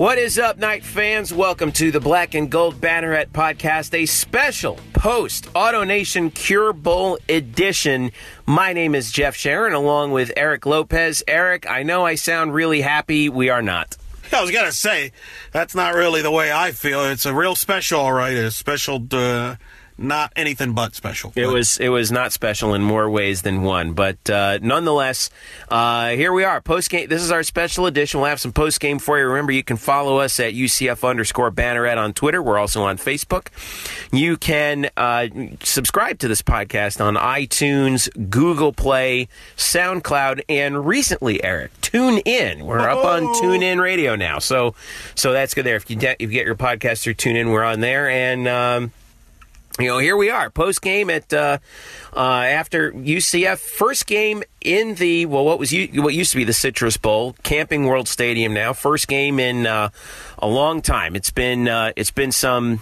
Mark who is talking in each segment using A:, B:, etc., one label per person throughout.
A: What is up, Knight fans? Welcome to the Black and Gold Banneret podcast, a special post AutoNation Cure Bowl edition. My name is Jeff Sharon, along with Eric Lopez. Eric, I know I sound really happy. We are not.
B: I was gonna say that's not really the way I feel. It's a real special, all right. A special uh, not anything but special.
A: It was it was not special in more ways than one, but uh, nonetheless, uh, here we are. Post game. This is our special edition. We'll have some post game for you. Remember, you can follow us at UCF underscore Banneret on Twitter. We're also on Facebook. You can uh, subscribe to this podcast on iTunes, Google Play, SoundCloud, and recently, Eric, TuneIn. We're up on
B: Oh.
A: TuneIn Radio now, so so that's good there. If you get, if you get your podcast through TuneIn, we're on there, and. Um, you know, here we are, post game at uh, uh, after UCF first game in the well, what was u- what used to be the Citrus Bowl, Camping World Stadium now. First game in uh, a long time. It's been uh, it's been some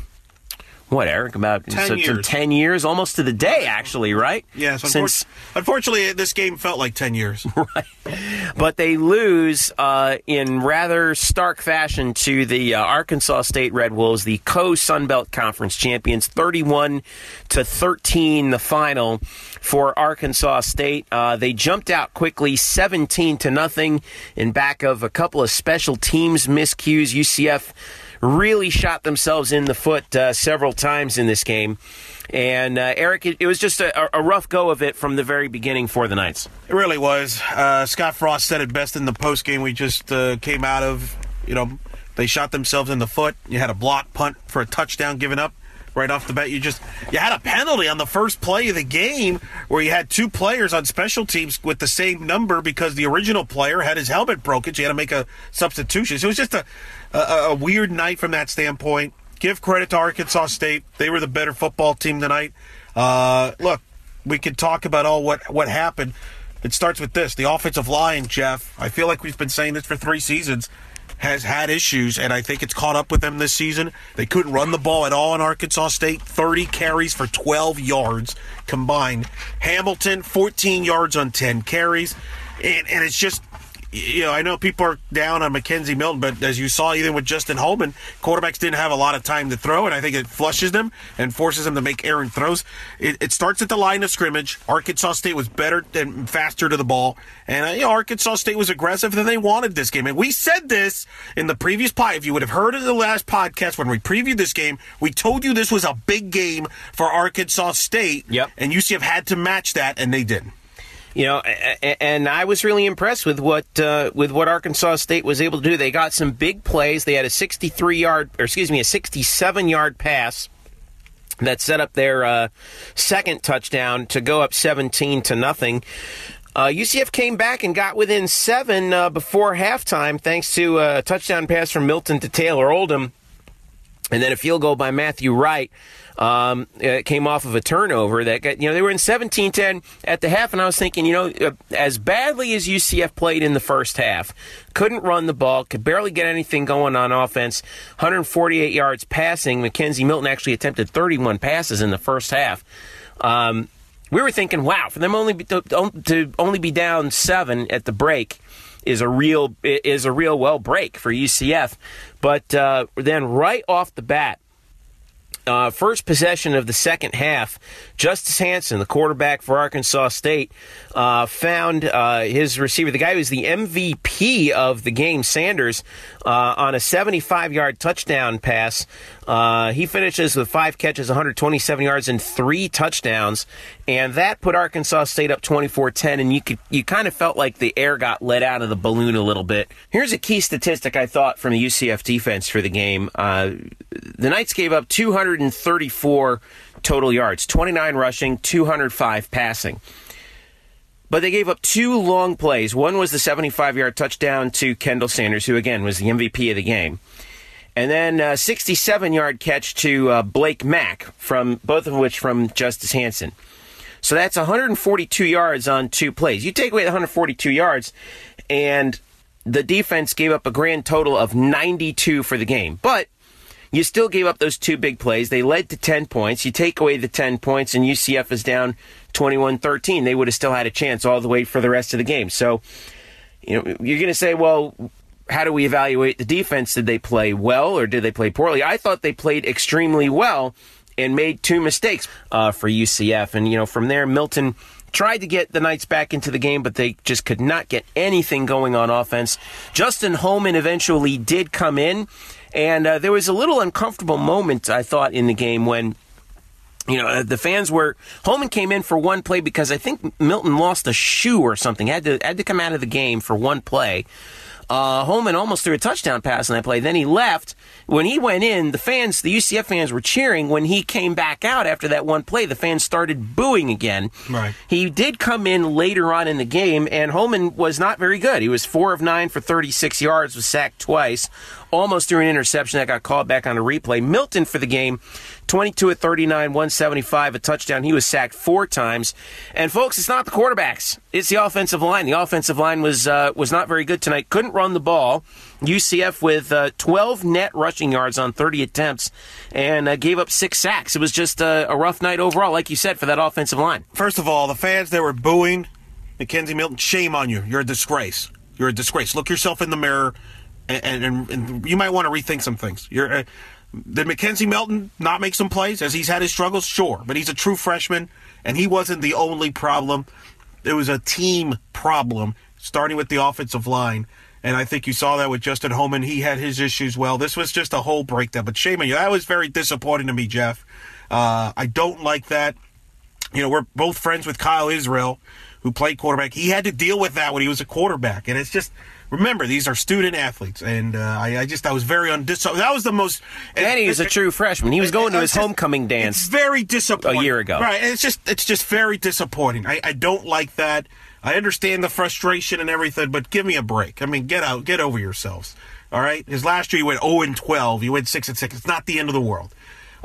A: what Eric about
B: 10
A: so-
B: years.
A: ten years, almost to the day, actually, right?
B: Yes,
A: since
B: unfor- unfortunately, this game felt like ten years.
A: Right but they lose uh, in rather stark fashion to the uh, Arkansas State Red Wolves, the co Sun Belt Conference champions, 31 to 13, the final for Arkansas State. Uh, they jumped out quickly, 17 to nothing, in back of a couple of special teams miscues. UCF really shot themselves in the foot uh, several times in this game. And uh, Eric, it, it was just a, a rough go of it from the very beginning for the Knights.
B: It really was. Uh, Scott Frost said it best in the post game we just uh, came out of. You know, they shot themselves in the foot. You had a block punt for a touchdown given up right off the bat. You just you had a penalty on the first play of the game where you had two players on special teams with the same number because the original player had his helmet broken. So you had to make a substitution. So it was just a a, a weird night from that standpoint. Give credit to Arkansas State; they were the better football team tonight. Uh, look, we could talk about all what what happened. It starts with this: the offensive line, Jeff. I feel like we've been saying this for three seasons. Has had issues, and I think it's caught up with them this season. They couldn't run the ball at all in Arkansas State. 30 carries for 12 yards combined. Hamilton, 14 yards on 10 carries. And, and it's just, you know, I know people are down on McKenzie Milton, but as you saw, even with Justin Holman, quarterbacks didn't have a lot of time to throw, and I think it flushes them and forces them to make errant throws. It, it starts at the line of scrimmage. Arkansas State was better and faster to the ball, and uh, you know, Arkansas State was aggressive than they wanted this game. And we said this in the previous pod. If you would have heard of the last podcast when we previewed this game, we told you this was a big game for Arkansas State.
A: Yep.
B: And UCF had to match that, and they didn't.
A: You know, and I was really impressed with what uh, with what Arkansas State was able to do. They got some big plays. They had a 63 yard, or excuse me, a 67 yard pass that set up their uh, second touchdown to go up 17 to nothing. Uh, UCF came back and got within seven uh, before halftime, thanks to a touchdown pass from Milton to Taylor Oldham and then a field goal by Matthew Wright um, it came off of a turnover that got, you know they were in 17-10 at the half and I was thinking you know uh, as badly as UCF played in the first half couldn't run the ball could barely get anything going on offense 148 yards passing. McKenzie Milton actually attempted 31 passes in the first half. Um, we were thinking wow for them only to, to only be down 7 at the break is a real is a real well break for UCF. But uh, then right off the bat, uh, first possession of the second half, Justice Hansen, the quarterback for Arkansas State, uh, found uh, his receiver, the guy who was the MVP of the game, Sanders, uh, on a 75 yard touchdown pass. Uh, he finishes with five catches, 127 yards, and three touchdowns. And that put Arkansas State up 24 10. And you, could, you kind of felt like the air got let out of the balloon a little bit. Here's a key statistic I thought from the UCF defense for the game. Uh, the Knights gave up 234 total yards, 29 rushing, 205 passing. But they gave up two long plays. One was the 75 yard touchdown to Kendall Sanders, who again was the MVP of the game. And then a 67 yard catch to uh, Blake Mack, from both of which from Justice Hansen. So that's 142 yards on two plays. You take away the 142 yards, and the defense gave up a grand total of 92 for the game. But you still gave up those two big plays. They led to 10 points. You take away the 10 points, and UCF is down 21 13. They would have still had a chance all the way for the rest of the game. So, you know, you're going to say, well, how do we evaluate the defense? Did they play well or did they play poorly? I thought they played extremely well and made two mistakes uh, for UCF. And, you know, from there, Milton tried to get the Knights back into the game, but they just could not get anything going on offense. Justin Holman eventually did come in, and uh, there was a little uncomfortable moment, I thought, in the game when you know, uh, the fans were Holman came in for one play because I think Milton lost a shoe or something. Had to had to come out of the game for one play. Uh, Holman almost threw a touchdown pass in that play. Then he left. When he went in, the fans, the UCF fans were cheering. When he came back out after that one play, the fans started booing again.
B: Right.
A: He did come in later on in the game, and Holman was not very good. He was four of nine for 36 yards, was sacked twice, almost threw an interception that got called back on a replay. Milton for the game 22 at 39, 175, a touchdown. He was sacked four times. And folks, it's not the quarterbacks; it's the offensive line. The offensive line was uh, was not very good tonight. Couldn't run the ball. UCF with uh, 12 net rushing yards on 30 attempts and uh, gave up six sacks. It was just a rough night overall, like you said, for that offensive line.
B: First of all, the fans that were booing McKenzie Milton, shame on you. You're a disgrace. You're a disgrace. Look yourself in the mirror, and, and, and you might want to rethink some things. You're. Uh, did McKenzie Milton not make some plays as he's had his struggles? Sure, but he's a true freshman, and he wasn't the only problem. It was a team problem, starting with the offensive line. And I think you saw that with Justin Holman. He had his issues well. This was just a whole breakdown. But shame on you. That was very disappointing to me, Jeff. Uh, I don't like that. You know, we're both friends with Kyle Israel, who played quarterback. He had to deal with that when he was a quarterback. And it's just remember these are student athletes, and uh, I, I, just I was very undis. That was the most.
A: He was a true freshman. He was going to his just, homecoming dance.
B: very disappointing.
A: A year ago,
B: right? And it's just it's just very disappointing. I, I don't like that. I understand the frustration and everything, but give me a break. I mean, get out, get over yourselves. All right. His last year, you went 0 and 12. You went 6 and 6. It's not the end of the world.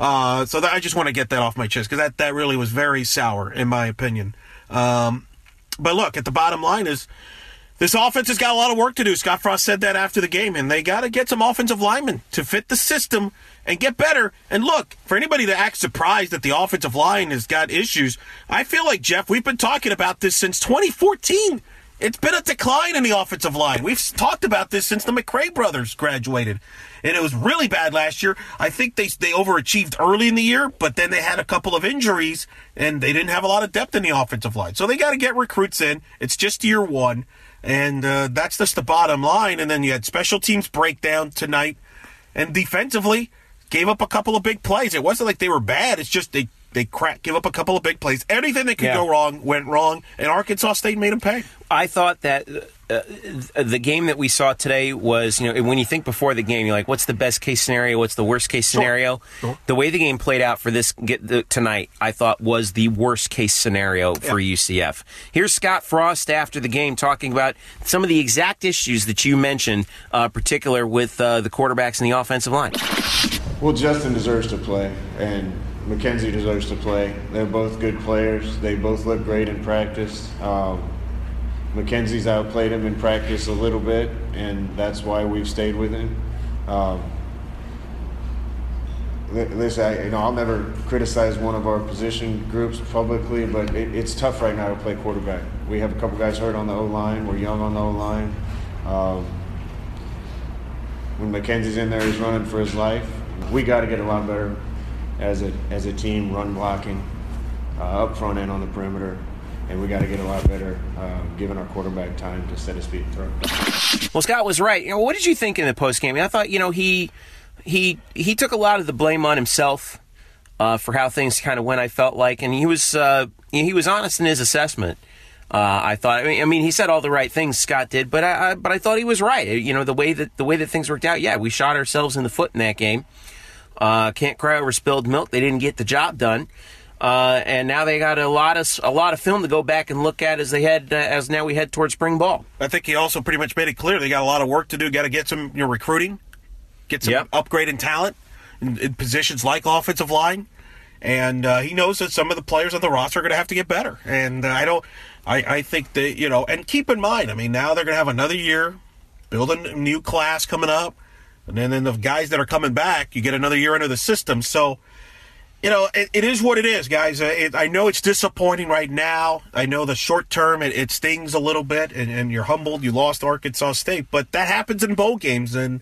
B: Uh, so that, I just want to get that off my chest because that, that really was very sour, in my opinion. Um, but look, at the bottom line is this offense has got a lot of work to do. Scott Frost said that after the game, and they got to get some offensive linemen to fit the system and get better. And look, for anybody to act surprised that the offensive line has got issues, I feel like, Jeff, we've been talking about this since 2014. It's been a decline in the offensive line. We've talked about this since the McCray brothers graduated. And it was really bad last year. I think they, they overachieved early in the year, but then they had a couple of injuries and they didn't have a lot of depth in the offensive line. So they got to get recruits in. It's just year one. And uh, that's just the bottom line. And then you had special teams breakdown tonight. And defensively, gave up a couple of big plays. It wasn't like they were bad. It's just they they crack, give up a couple of big plays. Anything that could yeah. go wrong went wrong, and Arkansas State made them pay.
A: I thought that uh, the game that we saw today was, you know, when you think before the game, you're like, what's the best case scenario? What's the worst case scenario? Sure. Sure. The way the game played out for this get the, tonight, I thought was the worst case scenario for yeah. UCF. Here's Scott Frost after the game talking about some of the exact issues that you mentioned, uh, particular with uh, the quarterbacks and the offensive line.
C: Well, Justin deserves to play, and McKenzie deserves to play. They're both good players. They both look great in practice. Um, McKenzie's outplayed him in practice a little bit, and that's why we've stayed with him. Um, listen, I, you know, I'll never criticize one of our position groups publicly, but it, it's tough right now to play quarterback. We have a couple guys hurt on the O line. We're young on the O line. Um, when McKenzie's in there, he's running for his life. We got to get a lot better as a as a team run blocking uh, up front and on the perimeter. And we got to get a lot better, uh, giving our quarterback time to set his feet and throw.
A: Well, Scott was right. You know, what did you think in the post game? I thought you know he he he took a lot of the blame on himself uh, for how things kind of went. I felt like, and he was uh, he was honest in his assessment. Uh, I thought. I mean, I mean, he said all the right things. Scott did, but I, I, but I thought he was right. You know, the way that the way that things worked out. Yeah, we shot ourselves in the foot in that game. Uh, can't cry over spilled milk. They didn't get the job done. Uh, and now they got a lot of a lot of film to go back and look at as they head uh, as now we head towards spring ball.
B: I think he also pretty much made it clear they got a lot of work to do. Got to get some you know, recruiting, get some yep. upgrade in talent in, in, positions like offensive line, and uh, he knows that some of the players on the roster are going to have to get better. And uh, I don't, I, I think that you know, and keep in mind, I mean, now they're going to have another year, building a new class coming up. And then, then the guys that are coming back, you get another year into the system. So you know, it, it is what it is, guys. Uh, it, I know it's disappointing right now. I know the short term it, it stings a little bit, and, and you're humbled. You lost Arkansas State, but that happens in bowl games, and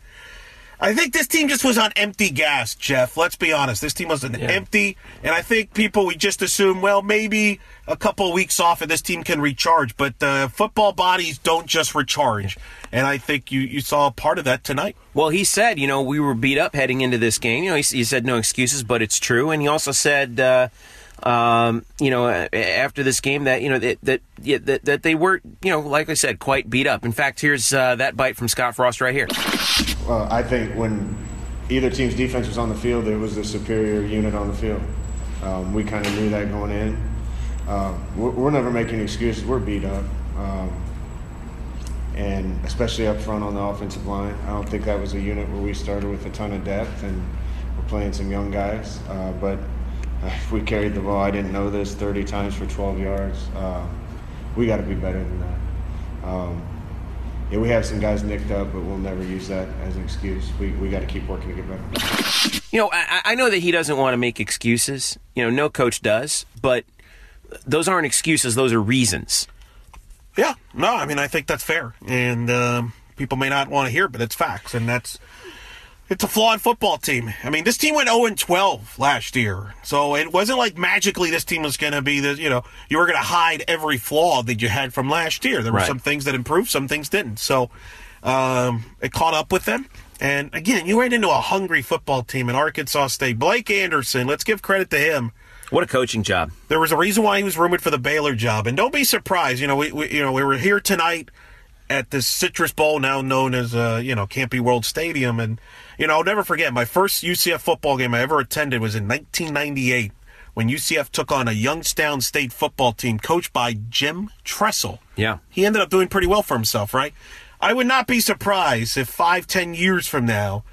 B: I think this team just was on empty gas, Jeff. Let's be honest. This team was an
A: Yeah.
B: empty, and I think people we just assume, well, maybe a couple of weeks off and this team can recharge. But uh, football bodies don't just recharge, and I think you you saw a part of that tonight.
A: Well, he said, you know, we were beat up heading into this game. You know, he, he said no excuses, but it's true. And he also said, uh, um, you know, after this game that you know that that, yeah, that that they were, you know, like I said, quite beat up. In fact, here's uh, that bite from Scott Frost right here.
C: Well, I think when either team's defense was on the field, it was the superior unit on the field. Um, we kind of knew that going in. Um, we're, we're never making excuses. We're beat up. Um, and especially up front on the offensive line. I don't think that was a unit where we started with a ton of depth and we're playing some young guys. Uh, but if we carried the ball, I didn't know this, 30 times for 12 yards. Uh, we got to be better than that. Um, yeah, we have some guys nicked up, but we'll never use that as an excuse. We, we got to keep working to get better.
A: You know, I, I know that he doesn't want to make excuses. You know, no coach does, but those aren't excuses; those are reasons.
B: Yeah, no, I mean I think that's fair, and um, people may not want to hear, it, but it's facts, and that's it's a flawed football team. I mean, this team went 0 and 12 last year, so it wasn't like magically this team was going to be the you know you were going to hide every flaw that you had from last year. There were
A: Right.
B: some things that improved, some things didn't. So um, it caught up with them. And again, you ran into a hungry football team in Arkansas State. Blake Anderson, let's give credit to him.
A: What a coaching job!
B: There was a reason why he was rumored for the Baylor job, and don't be surprised. You know, we, we you know we were here tonight at this Citrus Bowl, now known as uh, you know Camping World Stadium, and you know I'll never forget my first UCF football game I ever attended was in 1998 when UCF took on a Youngstown State football team coached by Jim Tressel.
A: Yeah.
B: he ended up doing pretty well for himself, right? I would not be surprised if five, ten years from now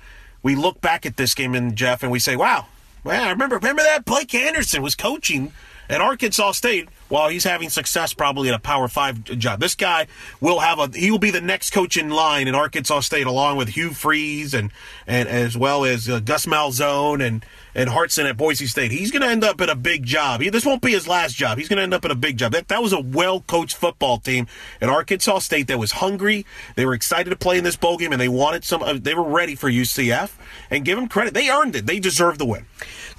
B: we look back at this game in Jeff and we say, "Wow, well, I remember remember that Blake Anderson was coaching at Arkansas State while he's having success probably at a Power Five job. This guy will have a he will be the next coach in line in Arkansas State along with Hugh Freeze and and as well as uh, Gus Malzahn and and Harsin at Boise State. He's going to end up at a big job. He, this won't be his last job. He's going to end up at a big job. That that was a well coached football team at Arkansas State that was hungry. They were excited to play in this bowl game and they wanted some. Uh, they were ready for UCF and give them credit. They earned it. They deserved the win.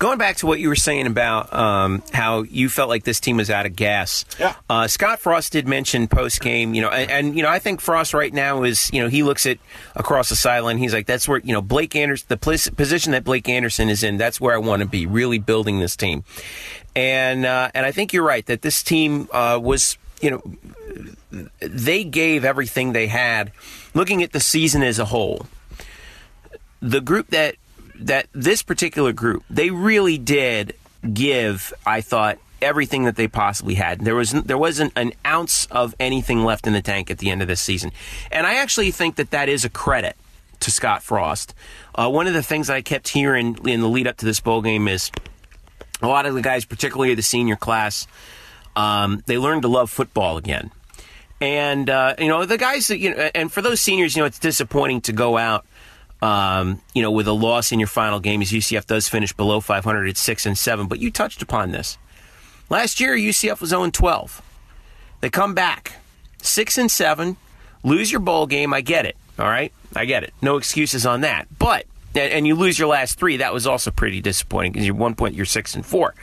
A: Going back to what you were saying about um, how you felt like this team was out of gas.
B: Yeah.
A: Uh, Scott Frost did mention post game, you know, and, and you know I think Frost right now is, you know, he looks at across the sideline. He's like, that's where you know Blake Anderson, the pos- position that Blake Anderson is in. That's where I want to be, really building this team. And uh, and I think you're right that this team uh, was, you know, they gave everything they had. Looking at the season as a whole, the group that that this particular group they really did give i thought everything that they possibly had. There was there wasn't an ounce of anything left in the tank at the end of this season. And i actually think that that is a credit to scott frost. Uh, one of the things i kept hearing in the lead up to this bowl game is a lot of the guys particularly the senior class um, they learned to love football again. And uh, you know the guys that you know, and for those seniors, you know, it's disappointing to go out, um, you know, with a loss in your final game. As UCF does finish below 500 at six and seven, but you touched upon this last year. UCF was 0 12. They come back six and seven, lose your bowl game. I get it. All right, I get it. No excuses on that. But and you lose your last three. That was also pretty disappointing because you're one point. You're six and four.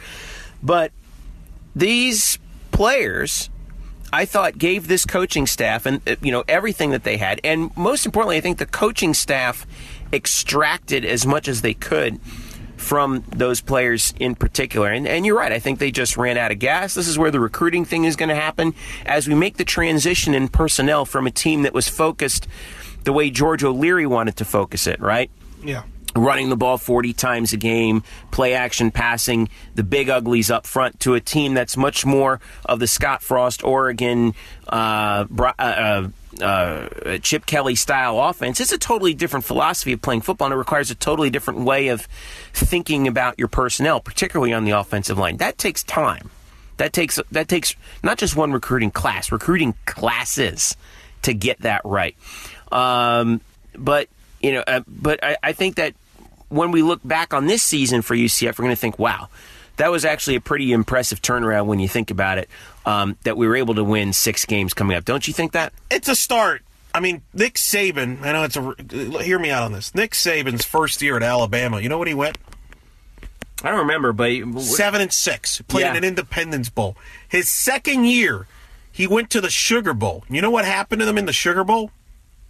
A: But these players I thought gave this coaching staff and uh, you know everything that they had, and most importantly, I think the coaching staff extracted as much as they could from those players in particular. And, and you're right, I think they just ran out of gas. This is where the recruiting thing is going to happen as we make the transition in personnel from a team that was focused the way George O'Leary wanted to focus it, right?
B: Yeah.
A: Running the ball 40 times a game, play action passing, the big uglies up front to a team that's much more of the Scott Frost, Oregon, uh, uh, uh, uh, Chip Kelly style offense. It's a totally different philosophy of playing football, and it requires a totally different way of thinking about your personnel, particularly on the offensive line. That takes time. That takes that takes not just one recruiting class, recruiting classes to get that right. Um, but you know, uh, but I, I think that when we look back on this season for UCF, we're going to think, wow, that was actually a pretty impressive turnaround when you think about it. Um, that we were able to win six games coming up. Don't you think that?
B: It's a start. I mean, Nick Saban. I know it's a. Hear me out on this. Nick Saban's first year at Alabama. You know what he went?
A: I don't remember, but he,
B: seven and six. Played
A: Yeah.
B: in an Independence Bowl. His second year, he went to the Sugar Bowl. You know what happened to them in the Sugar Bowl?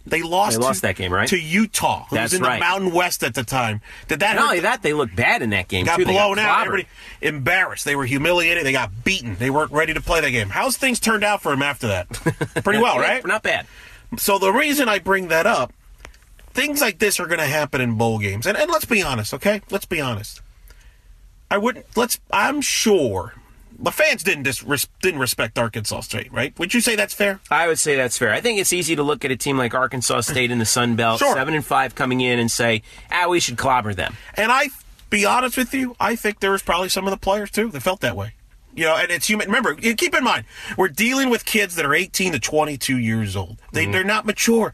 B: They lost.
A: They lost
B: to,
A: that game, right?
B: To Utah, who
A: That's
B: was in
A: right.
B: the Mountain West at the time. Did that
A: not only that, they looked bad in that game
B: got
A: too.
B: Blown out.
A: clobbered.
B: Everybody embarrassed. They were humiliated. They got beaten. They weren't ready to play that game. How's things turned out for him after that? Pretty well, right?
A: Not bad.
B: So the reason I bring that up, things like this are going to happen in bowl games, and, and let's be honest, okay? Let's be honest. I wouldn't. Let's. I'm sure the fans didn't dis, res, didn't respect Arkansas State, right? Would you say that's fair?
A: I would say that's fair. I think it's easy to look at a team like Arkansas State in the Sun Belt,
B: Sure.
A: seven and five coming in, and say, "Ah, we should clobber them."
B: And I, be honest with you, I think there was probably some of the players too that felt that way. You know, and it's human. Remember, keep in mind, we're dealing with kids that are 18 to 22 years old. They they're not mature,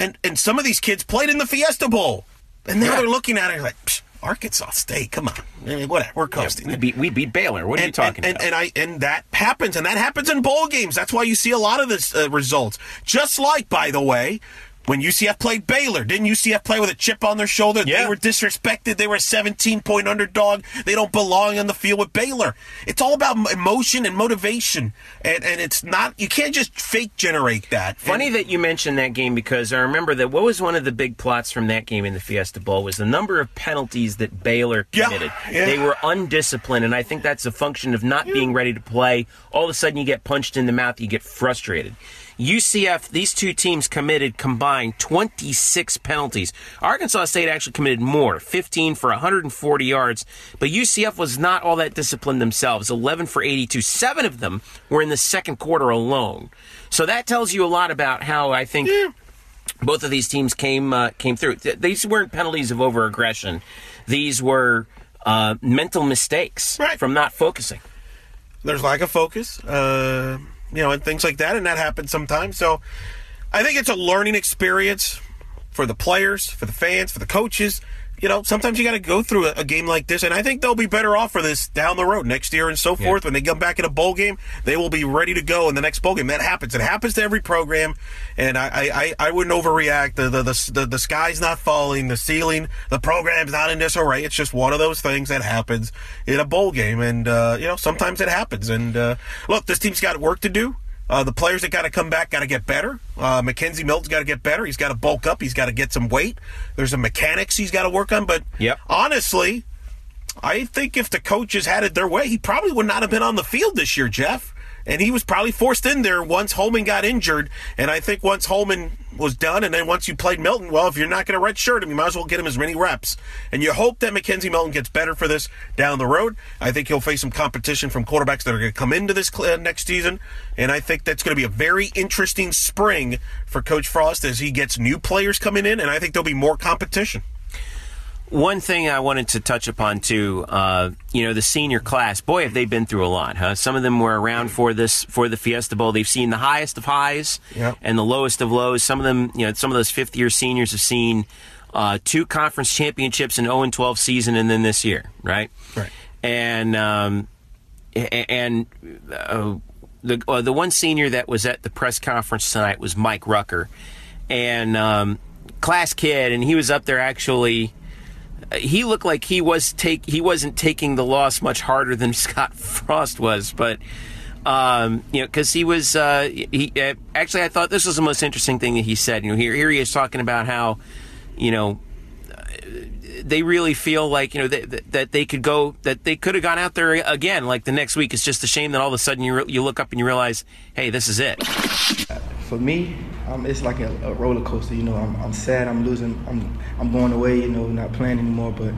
B: and and some of these kids played in the Fiesta Bowl, and now
A: Yeah.
B: they're looking at it like "Psh, Arkansas State. Come on, I mean, whatever. We're coasting.
A: We beat, we beat Baylor. What are you
B: and,
A: talking
B: and,
A: about?
B: and, and I and that happens, and that happens in bowl games. That's why you see a lot of this uh, results. Just like, by the way, when UCF played Baylor, didn't UCF play with a chip on their shoulder? They were disrespected. They were a 17 point underdog. They don't belong on the field with Baylor. It's all about emotion and motivation, and and it's not. You can't just fake generate that.
A: Funny
B: And-
A: that you mentioned that game because I remember that what was one of the big plots from that game in the Fiesta Bowl was the number of penalties that Baylor committed.
B: yeah.
A: They were undisciplined, and I think that's a function of not being ready to play. All of a sudden, you get punched in the mouth, you get frustrated. UCF, these two teams committed combined 26 penalties. Arkansas State actually committed more, 15 for 140 yards, but UCF was not all that disciplined themselves, 11 for 82. Seven of them were in the second quarter alone. So that tells you a lot about how I think both of these teams came uh, came through. Th- These weren't penalties of over aggression; these were uh, mental mistakes
B: Right.
A: from not focusing.
B: there's lack of focus, uh, you know, and things like that, and that happens sometimes. So I think it's a learning experience for the players, for the fans, for the coaches. You know, sometimes you got to go through a, a game like this, and I think they'll be better off for this down the road next year and so forth. When they come back in a bowl game, they will be ready to go in the next bowl game. That happens. It happens to every program, and I I, I, I wouldn't overreact. The the, the the the sky's not falling, the ceiling, the program's not in disarray. It's just one of those things that happens in a bowl game, and uh, you know sometimes it happens. And uh, look, this team's got work to do. Uh, the players that got to come back got to get better. Uh, McKenzie Milton's got to get better. He's got to bulk up. He's got to get some weight. There's some mechanics he's got to work on. But
A: Yep.
B: honestly, I think if the coaches had it their way, he probably would not have been on the field this year, Jeff. And he was probably forced in there once Holman got injured. And I think once Holman was done, and then once you played Milton, well, if you're not going to redshirt him, you might as well get him as many reps. And you hope that McKenzie Milton gets better for this down the road. I think he'll face some competition from quarterbacks that are going to come into this uh, next season. And I think that's going to be a very interesting spring for Coach Frost as he gets new players coming in. And I think there'll be more competition.
A: One thing I wanted to touch upon too, uh, you know, the senior class. Boy, have they been through a lot, huh? Some of them were around for this for the Fiesta Bowl. They've seen the highest of highs
B: Yep.
A: and the lowest of lows. Some of them, you know, some of those fifth year seniors have seen uh, two conference championships in 0 and 12 season, and then this year, right?
B: Right.
A: And um, and uh, the uh, the one senior that was at the press conference tonight was Mike Rucker, and um, class kid, and he was up there actually. Uh, He looked like he was take he wasn't taking the loss much harder than Scott Frost was, but um, you know, because he was uh, he uh, actually I thought this was the most interesting thing that he said. You know, here here he is talking about how you know they really feel like you know that, that they could go that they could have gone out there again like the next week. It's just a shame that all of a sudden you re- you look up and you realize, hey, this is it.
D: For me, um, it's like a, a roller coaster. You know, I'm, I'm sad. I'm losing. I'm I'm going away. You know, not playing anymore. But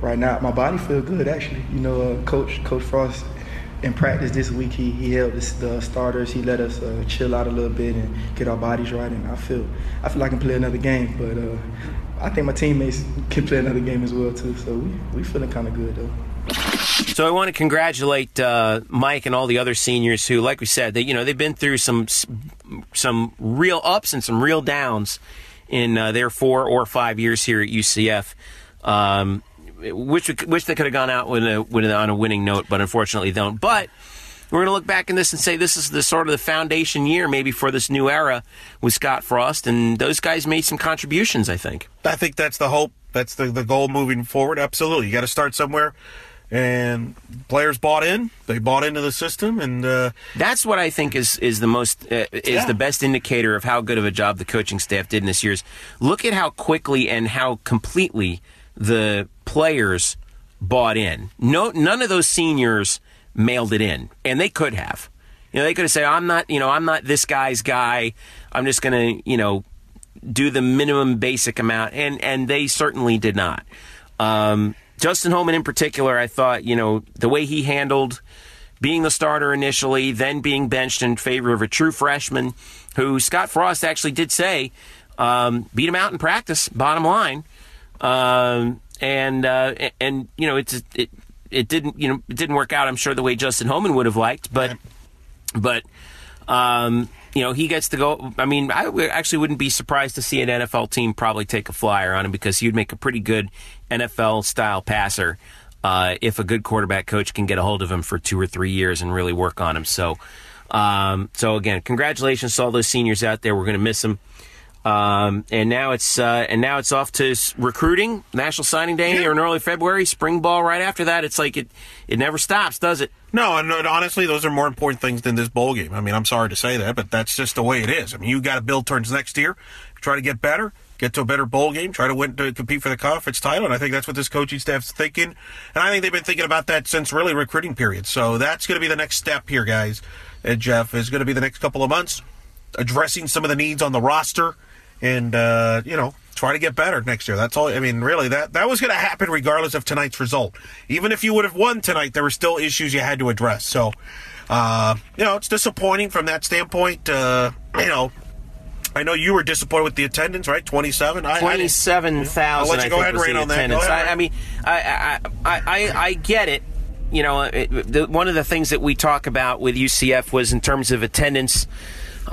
D: right now, my body feels good. Actually, you know, uh, Coach Coach Frost in practice this week, he he this, the starters. He let us uh, chill out a little bit and get our bodies right. And I feel I feel like I can play another game. But uh, I think my teammates can play another game as well too. So we we feeling kind of good though.
A: So I want to congratulate uh, Mike and all the other seniors who, like we said, they you know they've been through some some real ups and some real downs in uh, their four or five years here at UCF. Um, wish wish they could have gone out with a, with a, on a winning note, but unfortunately don't. But we're going to look back in this and say this is the sort of the foundation year maybe for this new era with Scott Frost, and those guys made some contributions. I think.
B: I think that's the hope. That's the, the goal moving forward. Absolutely, you got to start somewhere. And players bought in; they bought into the system, and uh,
A: That's what I think is is the most uh, is
B: Yeah.
A: the best indicator of how good of a job the coaching staff did in this year's. Look at how quickly and how completely the players bought in. No, none of those seniors mailed it in, and they could have. You know, they could have said, "I'm not, you know, I'm not this guy's guy. I'm just going to, you know, do the minimum basic amount," and and they certainly did not. Um, Justin Holman, in particular, I thought, you know, the way he handled being the starter initially, then being benched in favor of a true freshman who Scott Frost actually did say um, beat him out in practice. Bottom line, um, and uh, and you know it's it it didn't you know it didn't work out. I'm sure the way Justin Holman would have liked, but but um, you know he gets to go. I mean, I actually wouldn't be surprised to see an NFL team probably take a flyer on him because he would make a pretty good NFL style passer uh, if a good quarterback coach can get a hold of him for two or three years and really work on him. So, um, so again, congratulations to all those seniors out there. We're going to miss them. Um, and now it's uh, and now it's off to recruiting, National Signing Day, or in early February, spring ball. Right after that, it's like it it never stops, does it?
B: No, and honestly, those are more important things than this bowl game. I mean, I'm sorry to say that, but that's just the way it is. I mean, you got to build towards next year, try to get better, get to a better bowl game, try to win to compete for the conference title, and I think that's what this coaching staff's thinking. And I think they've been thinking about that since really recruiting period. So that's going to be the next step here, guys. And Jeff is going to be the next couple of months addressing some of the needs on the roster, and uh, you know try to get better next year. That's all. I mean, really, that that was going to happen regardless of tonight's result. Even if you would have won tonight, there were still issues you had to address. So, uh, you know, it's disappointing from that standpoint. Uh, you know. I know you were disappointed with the attendance, right? Twenty-seven. I- I I'll let
A: I
B: you go ahead and on that.
A: Attendance. I, I mean, I, I, I, I, I get it. You know, it, the, one of the things that we talk about with UCF was in terms of attendance.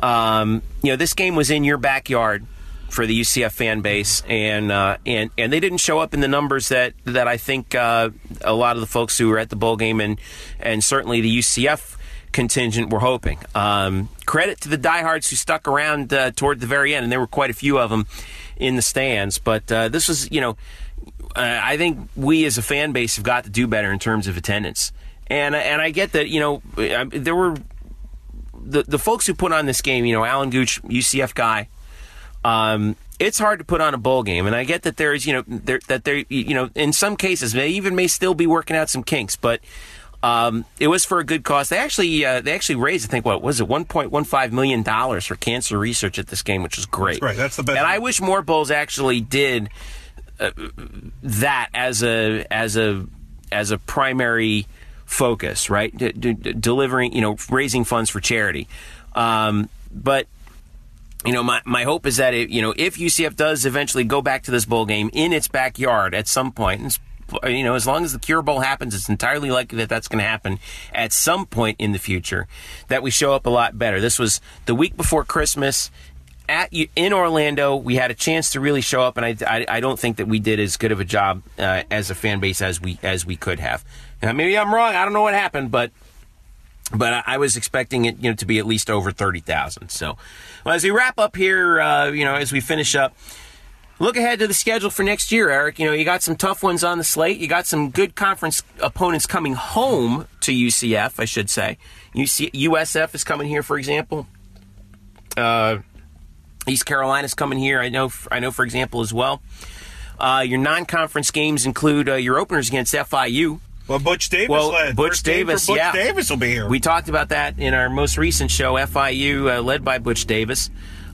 A: Um, you know, this game was in your backyard for the UCF fan base, and uh, and and they didn't show up in the numbers that that I think uh, a lot of the folks who were at the bowl game and and certainly the UCF contingent were hoping. Um, credit to the diehards who stuck around uh, toward the very end, and there were quite a few of them in the stands. But uh, this was, you know, uh, I think we as a fan base have got to do better in terms of attendance. And and I get that, you know, uh, there were the the folks who put on this game. You know, Alan Gooch, UCF guy. Um, it's hard to put on a bowl game, and I get that there's, you know, there, that there, you know, in some cases they even may still be working out some kinks, but um, it was for a good cause. They actually, uh, they actually raised, I think, what was it, one point one five million dollars for cancer research at this game, which is great.
B: That's right. That's the best.
A: And I wish more bowls actually did uh, that as a as a as a primary focus, right? D- d- delivering, you know, raising funds for charity. Um, but you know, my, my hope is that it, you know, if UCF does eventually go back to this bowl game in its backyard at some point, you know, as long as the Cure Bowl happens, it's entirely likely that that's going to happen at some point in the future. That we show up a lot better. This was the week before Christmas at in Orlando. We had a chance to really show up, and I, I, I don't think that we did as good of a job uh, as a fan base as we as we could have. Now, maybe I'm wrong. I don't know what happened, but but I, was expecting it, you know, to be at least over thirty thousand. So, well, as we wrap up here, uh, you know, as we finish up, look ahead to the schedule for next year, Eric. You know, you got some tough ones on the slate. You got some good conference opponents coming home to UCF, I should say. UC, USF is coming here, for example. Uh, East Carolina's coming here. I know. I know, for example, as well. Uh, your non-conference games include uh, your openers against FIU.
B: Well, Butch Davis
A: Well,
B: led.
A: Butch
B: First
A: Davis,
B: Butch
A: yeah.
B: Davis will be here.
A: We talked about that in our most recent show, FIU, uh, led by Butch Davis.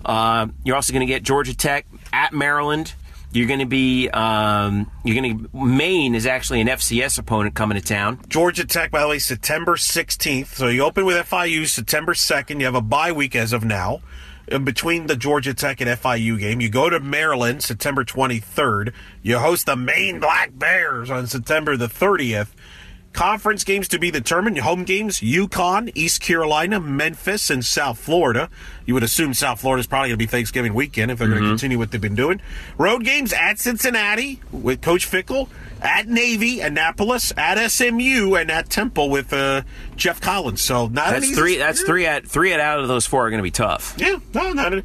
A: Uh, you're also going to get Georgia Tech at Maryland. You're going to be, um, you're going to, Maine is actually an FCS opponent coming to town.
B: Georgia Tech, by the way, September 16th. So you open with FIU September 2nd. You have a bye week as of now. In between the Georgia Tech and FIU game, you go to Maryland September 23rd. You host the Maine Black Bears on September the 30th. Conference games to be determined. Home games: UConn, East Carolina, Memphis, and South Florida. You would assume South Florida is probably going to be Thanksgiving weekend if they're going to continue what they've been doing. Road games at Cincinnati with Coach Fickell, at Navy, Annapolis, at SMU, and at Temple with uh, Geoff Collins. So not an
A: That's
B: easy-
A: three. That's three. At three at out of those four are going to be tough.
B: Yeah, no, not a,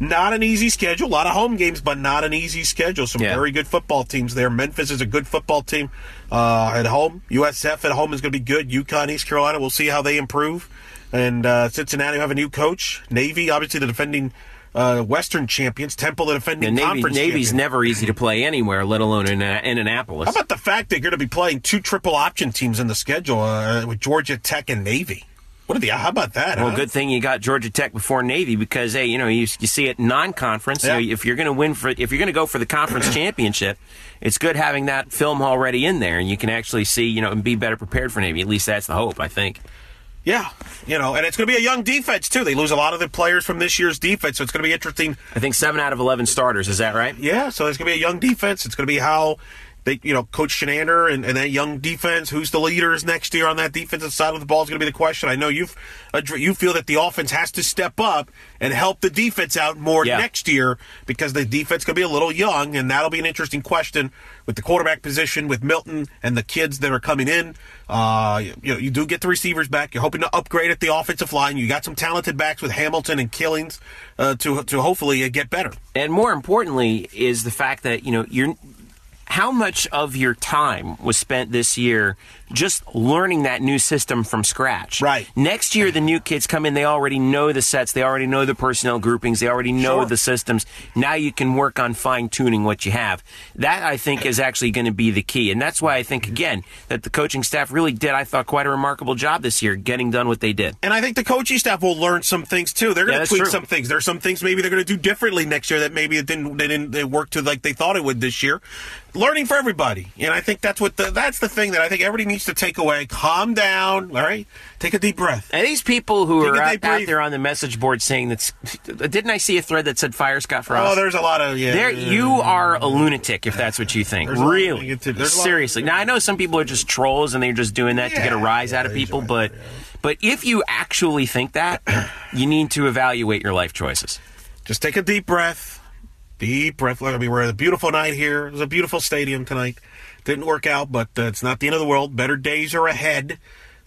B: not an easy schedule. A lot of home games, but not an easy schedule. Some
A: Yeah.
B: very good football teams there. Memphis is a good football team uh, at home. USF at home is going to be good. UConn, East Carolina, we'll see how they improve. And uh, Cincinnati will have a new coach. Navy, obviously the defending uh, Western champions. Temple, the defending
A: And Navy,
B: conference
A: Navy's
B: champion.
A: never easy to play anywhere, let alone in, uh, in Annapolis.
B: How about the fact that you're going to be playing two triple option teams in the schedule uh, with Georgia Tech and Navy? What are the? How about that?
A: Well,
B: huh?
A: good thing you got Georgia Tech before Navy because hey, you know you, you see it non-conference. You know,
B: Yeah.
A: if you're going to win for, if you're going to go for the conference championship, it's good having that film already in there, and you can actually see, you know, and be better prepared for Navy. At least that's the hope, I think.
B: Yeah, you know, and it's going to be a young defense too. They lose a lot of the players from this year's defense, so it's going to be interesting.
A: I think seven out of eleven starters. Is that right?
B: Yeah, so it's going to be a young defense. It's going to be how they, you know, Coach Chinander and, and that young defense. Who's the leaders next year on that defensive side of the ball is going to be the question. I know you've you feel that the offense has to step up and help the defense out more
A: Yeah.
B: next year because the defense could be a little young, and that'll be an interesting question with the quarterback position with Milton and the kids that are coming in. Uh, you, know, you do get the receivers back. You're hoping to upgrade at the offensive line. You got some talented backs with Hamilton and Killins uh, to to hopefully uh, get better.
A: And more importantly is the fact that you know you're how much of your time was spent this year just learning that new system from scratch.
B: Right.
A: Next year, the new kids come in, they already know the sets, they already know the personnel groupings, they already know
B: Sure.
A: the systems. Now you can work on fine tuning what you have. That, I think, is actually going to be the key. And that's why I think, again, that the coaching staff really did, I thought, quite a remarkable job this year getting done what they did.
B: And I think the coaching staff will learn some things too. They're going to
A: that's
B: tweak
A: true.
B: some things. There's some things maybe they're going to do differently next year that maybe it didn't they didn't they work to like they thought it would this year. Learning for everybody, and I think that's what the, that's the thing that I think everybody needs to take away. Calm down, all right. Take a deep breath.
A: And these people who
B: Take
A: are out, out there on the message board saying that's, didn't I see a thread that said fire Scott Frost?
B: Oh, there's a lot of yeah.
A: There,
B: yeah,
A: you
B: yeah.
A: are a lunatic if that's what you think.
B: There's a lot of
A: really,
B: negative- there's a lot of-
A: seriously. Now I know some people are just trolls and they're just doing that to get a rise out of people, but but if you actually think that, you need to evaluate your life choices.
B: Just take a deep breath. Deep breath. I mean, we're at a beautiful night here. It was a beautiful stadium tonight. Didn't work out, but uh, it's not the end of the world. Better days are ahead.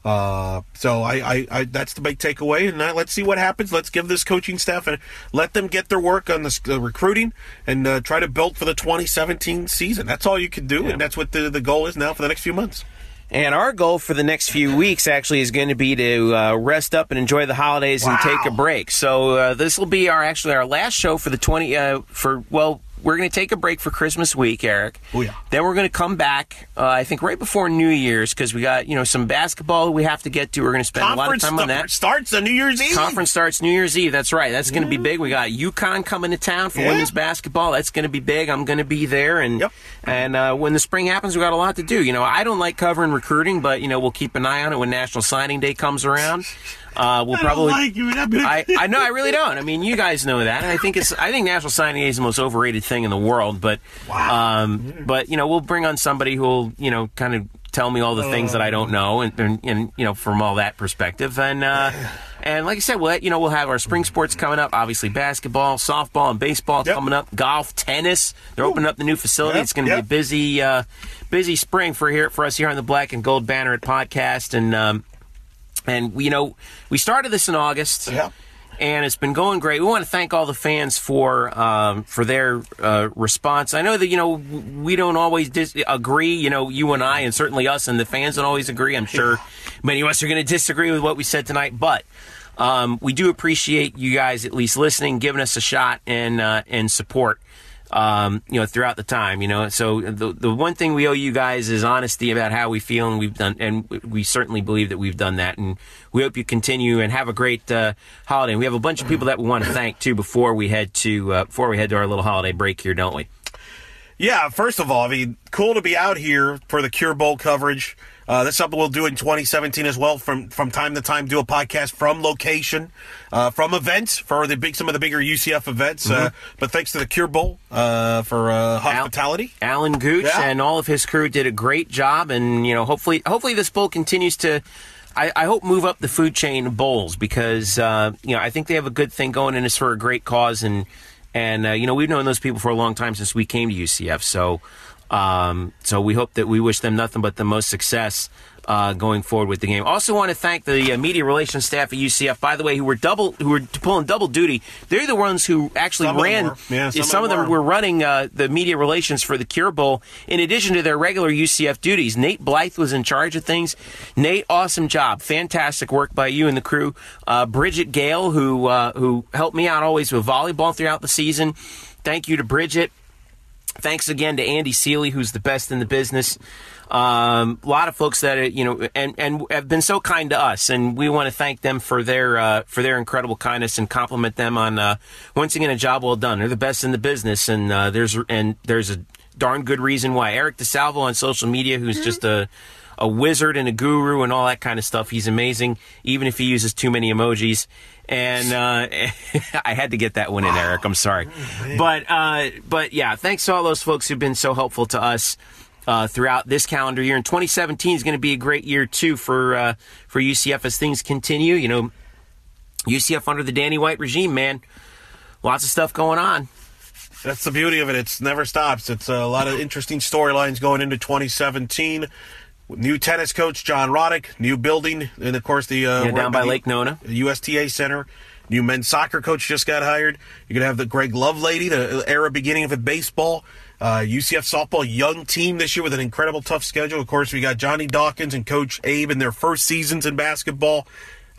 B: Uh, so I, I, I, that's the big takeaway. And uh, let's see what happens. Let's give this coaching staff and let them get their work on the uh, recruiting and uh, try to build for the 2017 season. That's all you can do, and that's what the, the goal is now for the next few months.
A: And our goal for the next few weeks actually is going to be to uh, rest up and enjoy the holidays and take a break. So uh, this will be our actually our last show for the twenty uh, for well. We're going to take a break for Christmas week, Eric.
B: Oh, yeah.
A: Then we're going to come back. Uh, I think right before New Year's because we got you know some basketball we have to get to. We're going to spend a lot of
B: Conference
A: time on that.
B: starts on New Year's Eve.
A: Conference starts New Year's Eve. That's right. That's going to be big. We got UConn coming to town for
B: Yeah.
A: women's basketball. That's going to be big. I'm going to be there, and
B: Yep.
A: and uh, when the spring happens, we got a lot to do. You know, I don't like covering recruiting, but you know, we'll keep an eye on it when National Signing Day comes around. Uh, we'll
B: I don't
A: probably.
B: like you.
A: I, I know I really don't. I mean, you guys know that. And I think it's I think National Signing Day is the most overrated thing in the world. But um, but you know, we'll bring on somebody who'll you know kind of tell me all the things that I don't know, and, and, and you know from all that perspective. And uh, and like I said, we'll you know we'll have our spring sports coming up. Obviously, basketball, softball, and baseball
B: Yep.
A: coming up. Golf, tennis. They're opening up the new facility.
B: Yep,
A: It's going to
B: yep.
A: be a busy uh, busy spring for here for us here on the Black and Gold Banneret podcast and. Um, and you know, we started this in August,
B: Yeah.
A: and it's been going great. We want to thank all the fans for um, for their uh, response. I know that you know we don't always dis- agree. You know, you and I, and certainly us and the fans don't always agree. I'm sure many of us are going to disagree with what we said tonight, but. Um, we do appreciate you guys at least listening, giving us a shot, and uh, and support um, you know, throughout the time, you know. So the the one thing we owe you guys is honesty about how we feel, and we've done, and we certainly believe that we've done that, and we hope you continue and have a great uh, holiday. We have a bunch of people that we want to thank too before we head to uh, before we head to our little holiday break here, don't we?
B: Yeah, first of all, I mean, cool to be out here for the Cure Bowl coverage. Uh, that's something we'll do in 2017 as well. From from time to time, do a podcast from location, uh, from events for the big some of the bigger UCF events. Uh,
A: Mm-hmm.
B: but thanks to the Cure Bowl uh, for uh, hospitality.
A: Alan Gooch
B: Yeah.
A: and all of his crew did a great job, and you know, hopefully, hopefully this bowl continues to. I, I hope move up the food chain of bowls because uh, you know I think they have a good thing going, and it's for a great cause, and and uh, you know we've known those people for a long time since we came to UCF, so um, so we hope that we wish them nothing but the most success. Uh, going forward with the game. Also, want to thank the uh, media relations staff at UCF. By the way, who were double, who were pulling double duty. They're the ones who actually
B: Some
A: ran.
B: were. Yeah, some of
A: some of
B: them
A: them
B: were.
A: were running uh, the media relations for the Cure Bowl in addition to their regular UCF duties. Nate Blythe was in charge of things. Nate, awesome job, fantastic work by you and the crew. Uh, Bridget Gale, who uh, who helped me out always with volleyball throughout the season. Thank you to Bridget. Thanks again to Andy Seely, who's the best in the business. Um, a lot of folks that are, you know, and, and have been so kind to us, and we want to thank them for their uh, for their incredible kindness and compliment them on uh, once again a job well done. They're the best in the business, and uh, there's and there's a darn good reason why. Eric DeSalvo on social media, who's just a a wizard and a guru and all that kind of stuff. He's amazing, even if he uses too many emojis. And uh, I had to get that one in, Eric. I'm sorry, but uh, but yeah, thanks to all those folks who've been so helpful to us uh, throughout this calendar year. And 2017 is going to be a great year too for uh, for UCF as things continue. You know, UCF under the Danny White regime, man, lots of stuff going on.
B: That's the beauty of it. It's never stops. It's a lot of interesting storylines going into 2017. New tennis coach John Roddick, new building, and of course the uh,
A: Yeah, down by Lake Nona.
B: USTA Center. New men's soccer coach just got hired. You're gonna have the Greg Lovelady, the era beginning of it baseball. Uh, UCF softball young team this year with an incredible tough schedule. Of course, we got Johnny Dawkins and Coach Abe in their first seasons in basketball.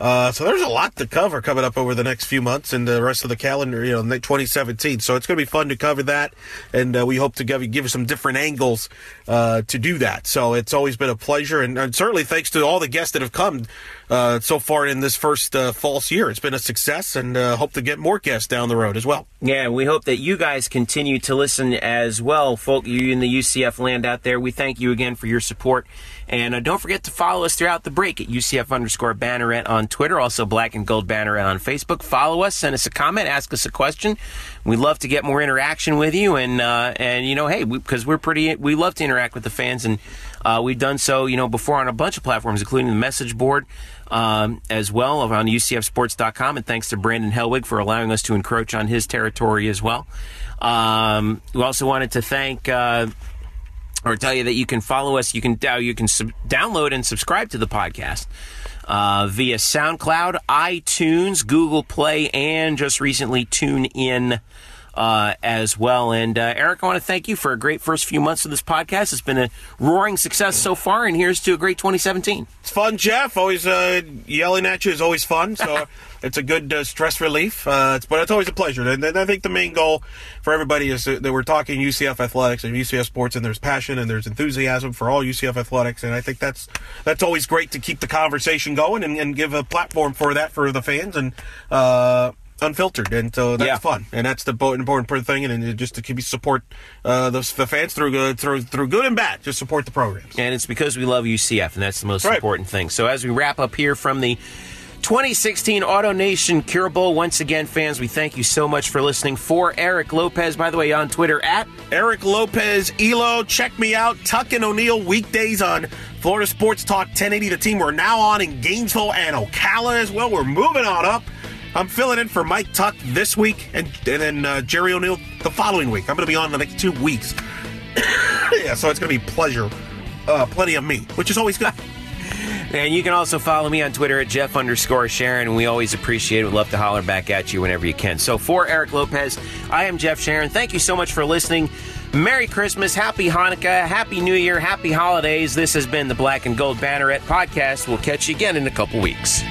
B: Uh, so there's a lot to cover coming up over the next few months and the rest of the calendar, you know, 2017. So it's going to be fun to cover that, and uh, we hope to give, give some different angles uh, to do that. So it's always been a pleasure, and, and certainly thanks to all the guests that have come uh, so far in this first uh, false year. It's been a success, and uh, hope to get more guests down the road as well.
A: Yeah, we hope that you guys continue to listen as well, folk. You in the UCF land out there, we thank you again for your support. And uh, don't forget to follow us throughout the break at UCF underscore Banneret on Twitter, also Black and Gold Banneret on Facebook. Follow us, send us a comment, ask us a question. We'd love to get more interaction with you, and uh, and you know, hey, because we, are pretty, we love to interact with the fans, and uh, we've done so, you know, before on a bunch of platforms, including the message board. Um, as well on UCFSports.com, and thanks to Brandon Helwig for allowing us to encroach on his territory as well. Um, we also wanted to thank uh, or tell you that you can follow us. You can uh, you can sub- download and subscribe to the podcast uh, via SoundCloud, iTunes, Google Play, and just recently TuneIn. Uh, as well. And uh, Eric, I want to thank you for a great first few months of this podcast. It's been a roaring success so far, and here's to a great 2017.
B: It's fun, Jeff. Always uh, yelling at you is always fun. So it's a good uh, stress relief. Uh, it's, but it's always a pleasure. And, and I think the main goal for everybody is that we're talking UCF athletics and UCF sports, and there's passion and there's enthusiasm for all UCF athletics. And I think that's that's always great to keep the conversation going and, and give a platform for that for the fans and. Uh, unfiltered, and so that's
A: Yeah.
B: fun, and that's the bo- important thing, and, and just to keep you support uh, the, the fans through good through through good and bad, just support the programs.
A: and it's because we love UCF, and that's the most
B: Right.
A: important thing. So as we wrap up here from the 2016 AutoNation Cure Bowl, once again, fans, we thank you so much for listening. For Eric Lopez, by the way, on Twitter at
B: Eric Lopez, Elo, check me out. Tuck and O'Neill weekdays on Florida Sports Talk 1080. The team we're now on in Gainesville and Ocala as well. We're moving on up. I'm filling in for Mike Tuck this week and, and then uh, Jerry O'Neill the following week. I'm going to be on the next two weeks. yeah, so it's going to be pleasure. Uh, plenty of me, which is always good.
A: And you can also follow me on Twitter at Jeff underscore Sharon, we always appreciate it. We'd love to holler back at you whenever you can. So for Eric Lopez, I am Jeff Sharon. Thank you so much for listening. Merry Christmas, Happy Hanukkah, Happy New Year, Happy Holidays. This has been the Black and Gold Banneret podcast. We'll catch you again in a couple weeks.